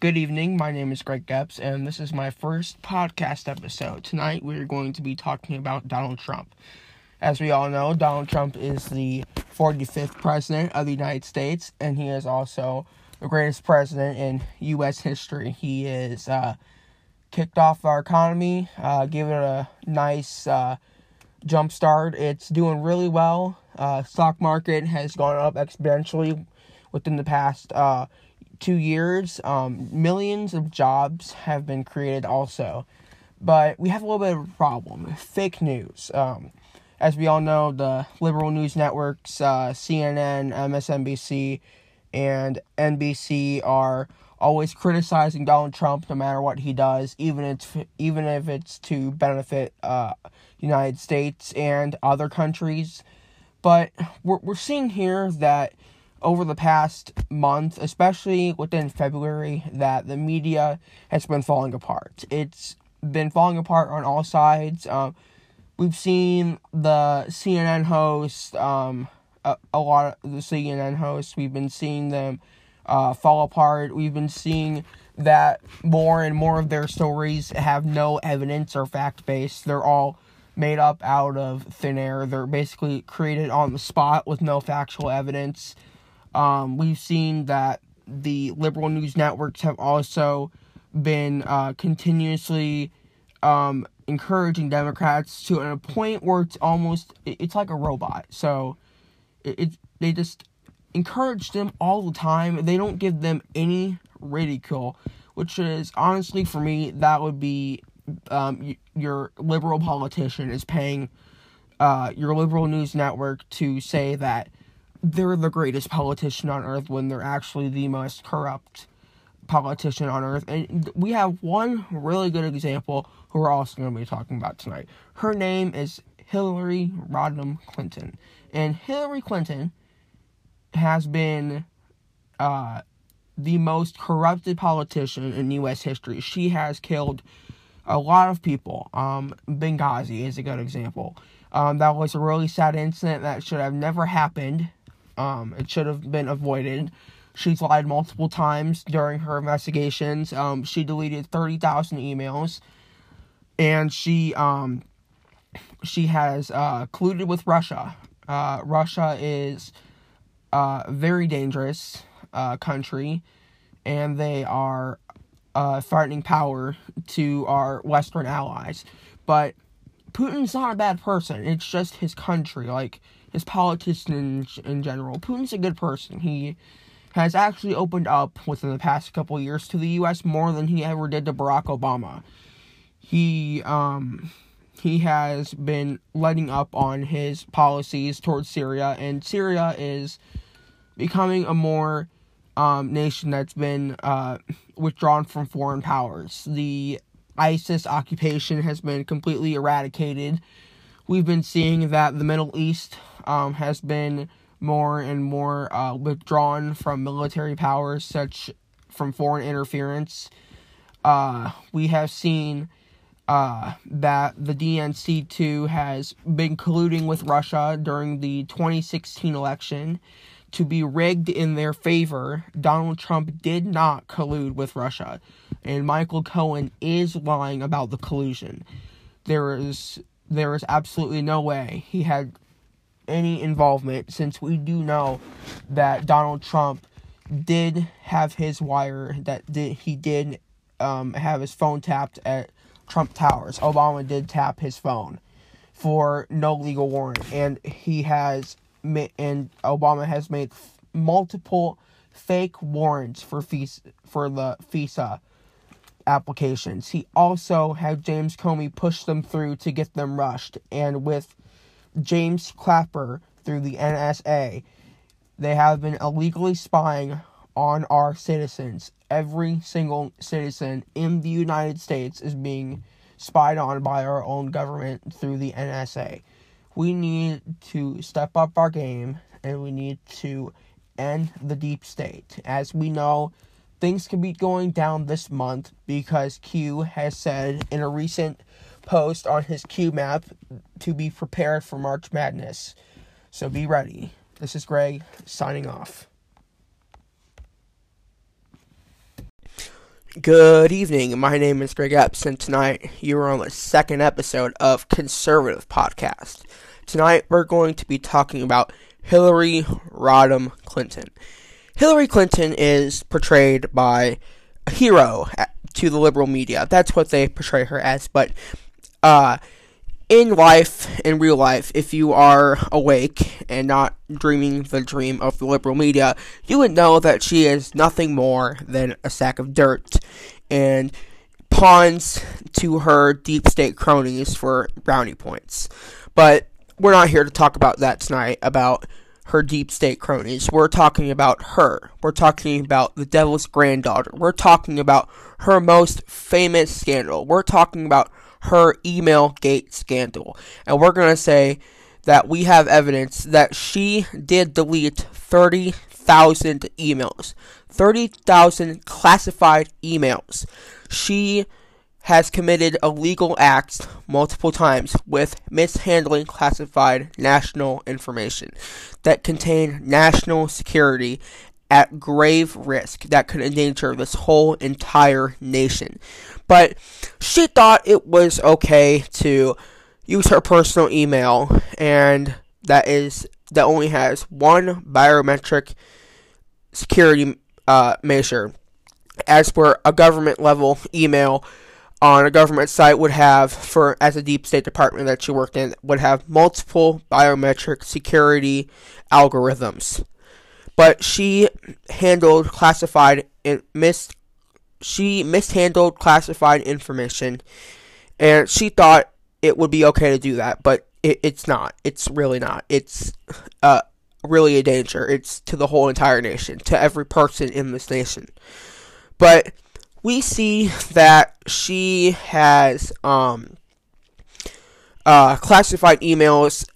Good evening. My name is Greg Epps, and this is my first podcast episode. Tonight, we are going to be talking about Donald Trump. As we all know, Donald Trump is the 45th president of the United States, and he is also the greatest president in U.S. history. He is uh, kicked off our economy, uh, gave it a nice uh, jump start. It's doing really well. Uh, stock market has gone up exponentially within the past uh, two years. Um, millions of jobs have been created also. But we have a little bit of a problem fake news. Um, as we all know, the liberal news networks, uh, CNN, MSNBC, and NBC are always criticizing Donald Trump no matter what he does, even if even if it's to benefit uh, United States and other countries. But we're we're seeing here that over the past month, especially within February, that the media has been falling apart. It's been falling apart on all sides. Um, we've seen the CNN host, um, a, a, lot of the CNN hosts, we've been seeing them uh, fall apart. We've been seeing that more and more of their stories have no evidence or fact base. They're all made up out of thin air. They're basically created on the spot with no factual evidence. Um, we've seen that the liberal news networks have also been uh, continuously um, encouraging Democrats to a point where it's almost it's like a robot. So it, it they just encourage them all the time. They don't give them any ridicule, which is honestly for me that would be um, your liberal politician is paying uh, your liberal news network to say that they're the greatest politician on earth when they're actually the most corrupt politician on earth. And we have one really good example who we're also going to be talking about tonight. Her name is Hillary Rodham Clinton. And Hillary Clinton has been uh, the most corrupted politician in U.S. history. She has killed a lot of people. Um, Benghazi is a good example. Um, that was a really sad incident that should have never happened. Um, it should have been avoided. She's lied multiple times during her investigations. Um, she deleted 30,000 emails. And she, um, she has, uh, colluded with Russia. Uh, Russia is, a very dangerous, uh, country. And they are, uh, threatening power to our Western allies. But Putin's not a bad person. It's just his country. Like, his politicians in, general. Putin's a good person. He has actually opened up within the past couple years to the U.S. more than he ever did to Barack Obama. He um he has been letting up on his policies towards Syria, and Syria is becoming a more um, nation that's been uh, withdrawn from foreign powers. The ISIS occupation has been completely eradicated. We've been seeing that the Middle East um, has been more and more uh, withdrawn from military powers, such from foreign interference. Uh, we have seen uh, that the DNC too has been colluding with Russia during the 2016 election to be rigged in their favor. Donald Trump did not collude with Russia, and Michael Cohen is lying about the collusion. There is there is absolutely no way he had any involvement since we do know that Donald Trump did have his wire that did he did um, have his phone tapped at Trump Towers. Obama did tap his phone for no legal warrant, and he has and Obama has made multiple fake warrants for FISA, for the FISA applications. He also had James Comey push them through to get them rushed, and with James Clapper through the NSA, they have been illegally spying on our citizens. Every single citizen in the United States is being spied on by our own government through the NSA. We need to step up our game and we need to end the deep state. As we know, things could be going down this month because Q has said in a recent post on his Q map to be prepared for March Madness. So be ready. This is Greg signing off. Good evening. My name is Greg Epps, and tonight you are on the second episode of Conservative Podcast. Tonight we're going to be talking about Hillary Rodham Clinton. Hillary Clinton is portrayed by a hero to the liberal media. That's what they portray her as. But uh, in life, in real life, if you are awake and not dreaming the dream of the liberal media, you would know that she is nothing more than a sack of dirt and pawns to her deep state cronies for brownie points. But we're not here to talk about that tonight, about her deep state cronies. We're talking about her. We're talking about the devil's granddaughter. We're talking about her most famous scandal. We're talking about her email gate scandal. And we're going to say that we have evidence that she did delete 30,000 emails. 30,000 classified emails. She has committed illegal acts multiple times with mishandling classified national information that contain national security at grave risk that could endanger this whole entire nation. But she thought it was okay to use her personal email and that is that only has one biometric security uh, measure as per a government level email on a government site would have for as a deep state department that she worked in would have multiple biometric security algorithms but she handled classified and missed she mishandled classified information. And she thought it would be okay to do that but it, it's not. It's really not. It's uh really a danger. It's to the whole entire nation to every person in this nation. But we see that she has um uh classified emails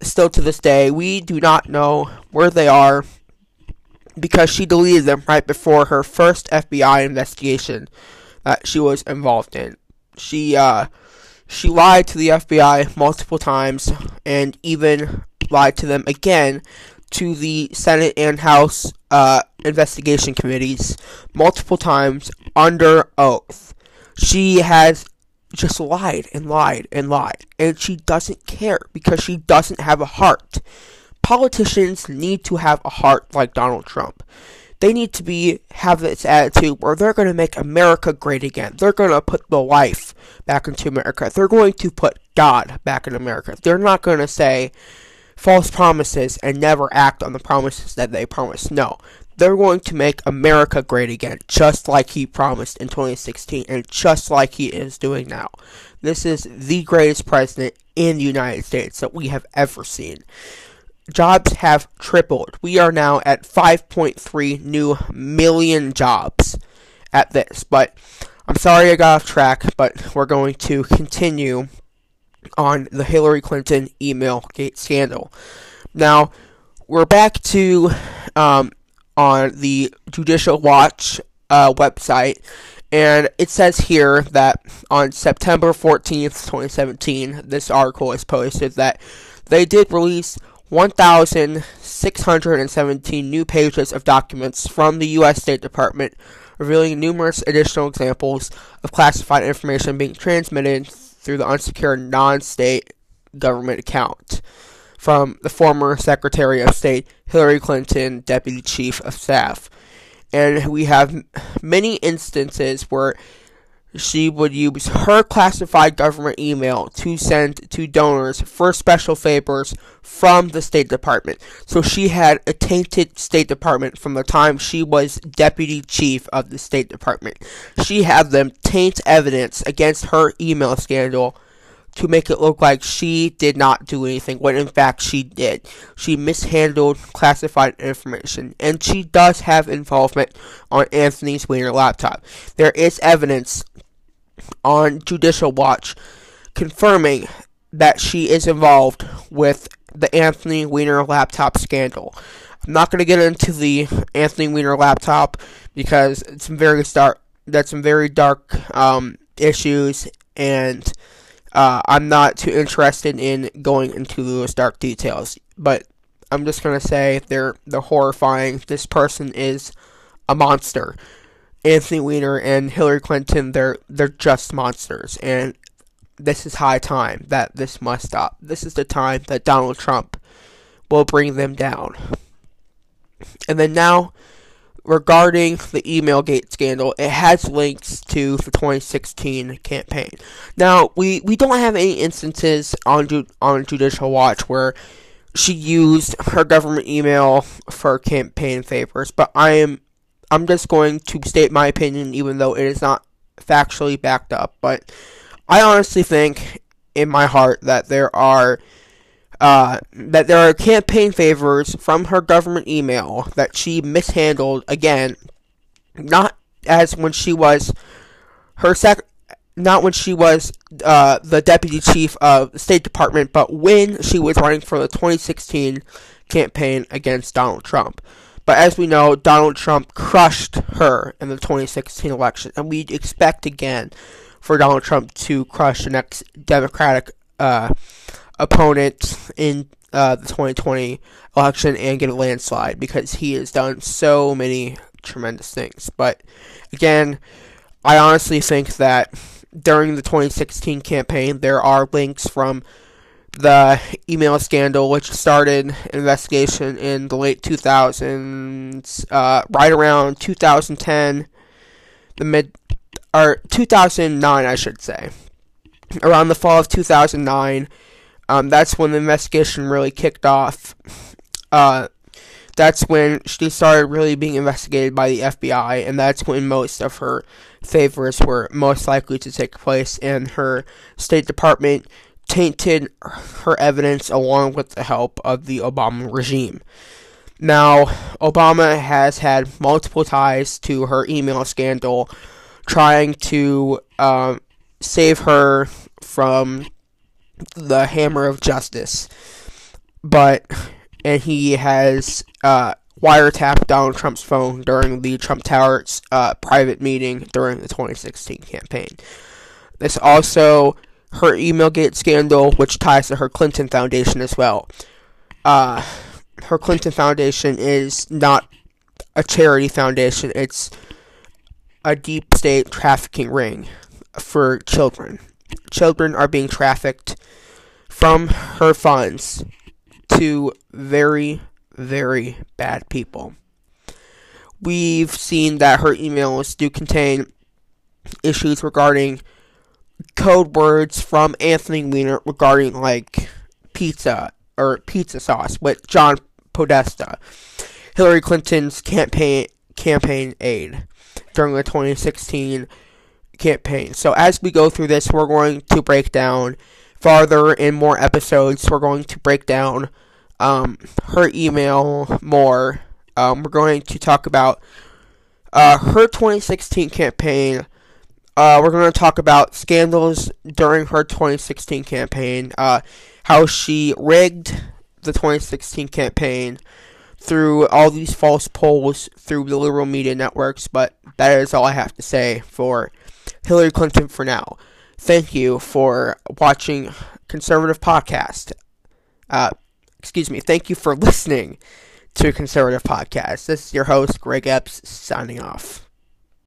still to this day. We do not know where they are because she deleted them right before her first FBI investigation that she was involved in. She uh, she lied to the FBI multiple times and even lied to them again to the Senate and House uh, investigation committees multiple times under oath. She has just lied and lied and lied, and she doesn't care because she doesn't have a heart politicians need to have a heart like Donald Trump. They need to be have this attitude where they're going to make America great again. They're going to put the life back into America. They're going to put God back in America. They're not going to say false promises and never act on the promises that they promised. No. They're going to make America great again, just like he promised in 2016 and just like he is doing now. This is the greatest president in the United States that we have ever seen jobs have tripled. We are now at 5.3 new million jobs at this. But I'm sorry I got off track, but we're going to continue on the Hillary Clinton email gate scandal. Now, we're back to um, on the Judicial Watch uh, website, and it says here that on September 14th, 2017, this article is posted that they did release 1,617 new pages of documents from the U.S. State Department, revealing numerous additional examples of classified information being transmitted through the unsecured non state government account from the former Secretary of State Hillary Clinton, Deputy Chief of Staff. And we have many instances where she would use her classified government email to send to donors for special favors from the State Department. So she had a tainted State Department from the time she was deputy chief of the State Department. She had them taint evidence against her email scandal to make it look like she did not do anything when in fact she did. She mishandled classified information and she does have involvement on Anthony's Weiner laptop. There is evidence on Judicial Watch confirming that she is involved with the Anthony Weiner laptop scandal. I'm not going to get into the Anthony Weiner laptop because it's some very dark. That's some very dark um, issues, and uh, I'm not too interested in going into those dark details. But I'm just to say they're they're horrifying. This person is a monster. Anthony Weiner and Hillary Clinton, they're they're just monsters, and this is high time that this must stop. This is the time that Donald Trump will bring them down. And then now, regarding the email gate scandal, it has links to the 2016 campaign. Now, we, we don't have any instances on ju- on Judicial Watch where she used her government email for campaign favors, but I am I'm just going to state my opinion even though it is not factually backed up, but I honestly think in my heart that there are uh, that there are campaign favors from her government email that she mishandled again, not as when she was her sec, not when she was uh, the deputy chief of the State Department, but when she was running for the 2016 campaign against Donald Trump. But as we know, Donald Trump crushed her in the 2016 election, and we expect again for Donald Trump to crush the next Democratic uh, opponent in uh, the 2020 election and get a landslide because he has done so many tremendous things. But again, I honestly think that during the 2016 campaign, there are links from the email scandal, which started an investigation in the late 2000s, uh, right around 2010, the mid, or 2009, I should say. Around the fall of 2009, um, that's when the investigation really kicked off. Uh, that's when she started really being investigated by the FBI, and that's when most of her favors were most likely to take place, and her State Department tainted her evidence along with the help of the Obama regime. Now, Obama has had multiple ties to her email scandal, trying to um, save her from the hammer of justice. But, and he has uh, wiretapped Donald Trump's phone during the Trump Tower's uh, private meeting during the 2016 campaign. This also her email gate scandal, which ties to her Clinton Foundation as well. Uh, her Clinton Foundation is not a charity foundation, it's a deep state trafficking ring for children. Children are being trafficked from her funds to very, very bad people. We've seen that her emails do contain issues regarding code words from Anthony Weiner regarding like pizza or pizza sauce with John Podesta, Hillary Clinton's campaign campaign aide during the 2016 campaign. So as we go through this, we're going to break down farther in more episodes. We're going to break down um, her email more. Um, we're going to talk about uh, her 2016 campaign. Uh, we're going to talk about scandals during her 2016 campaign, uh, how she rigged the 2016 campaign through all these false polls through the liberal media networks. But that is all I have to say for Hillary Clinton for now. Thank you for watching Conservative Podcast. Uh, excuse me. Thank you for listening to Conservative Podcast. This is your host, Greg Epps, signing off.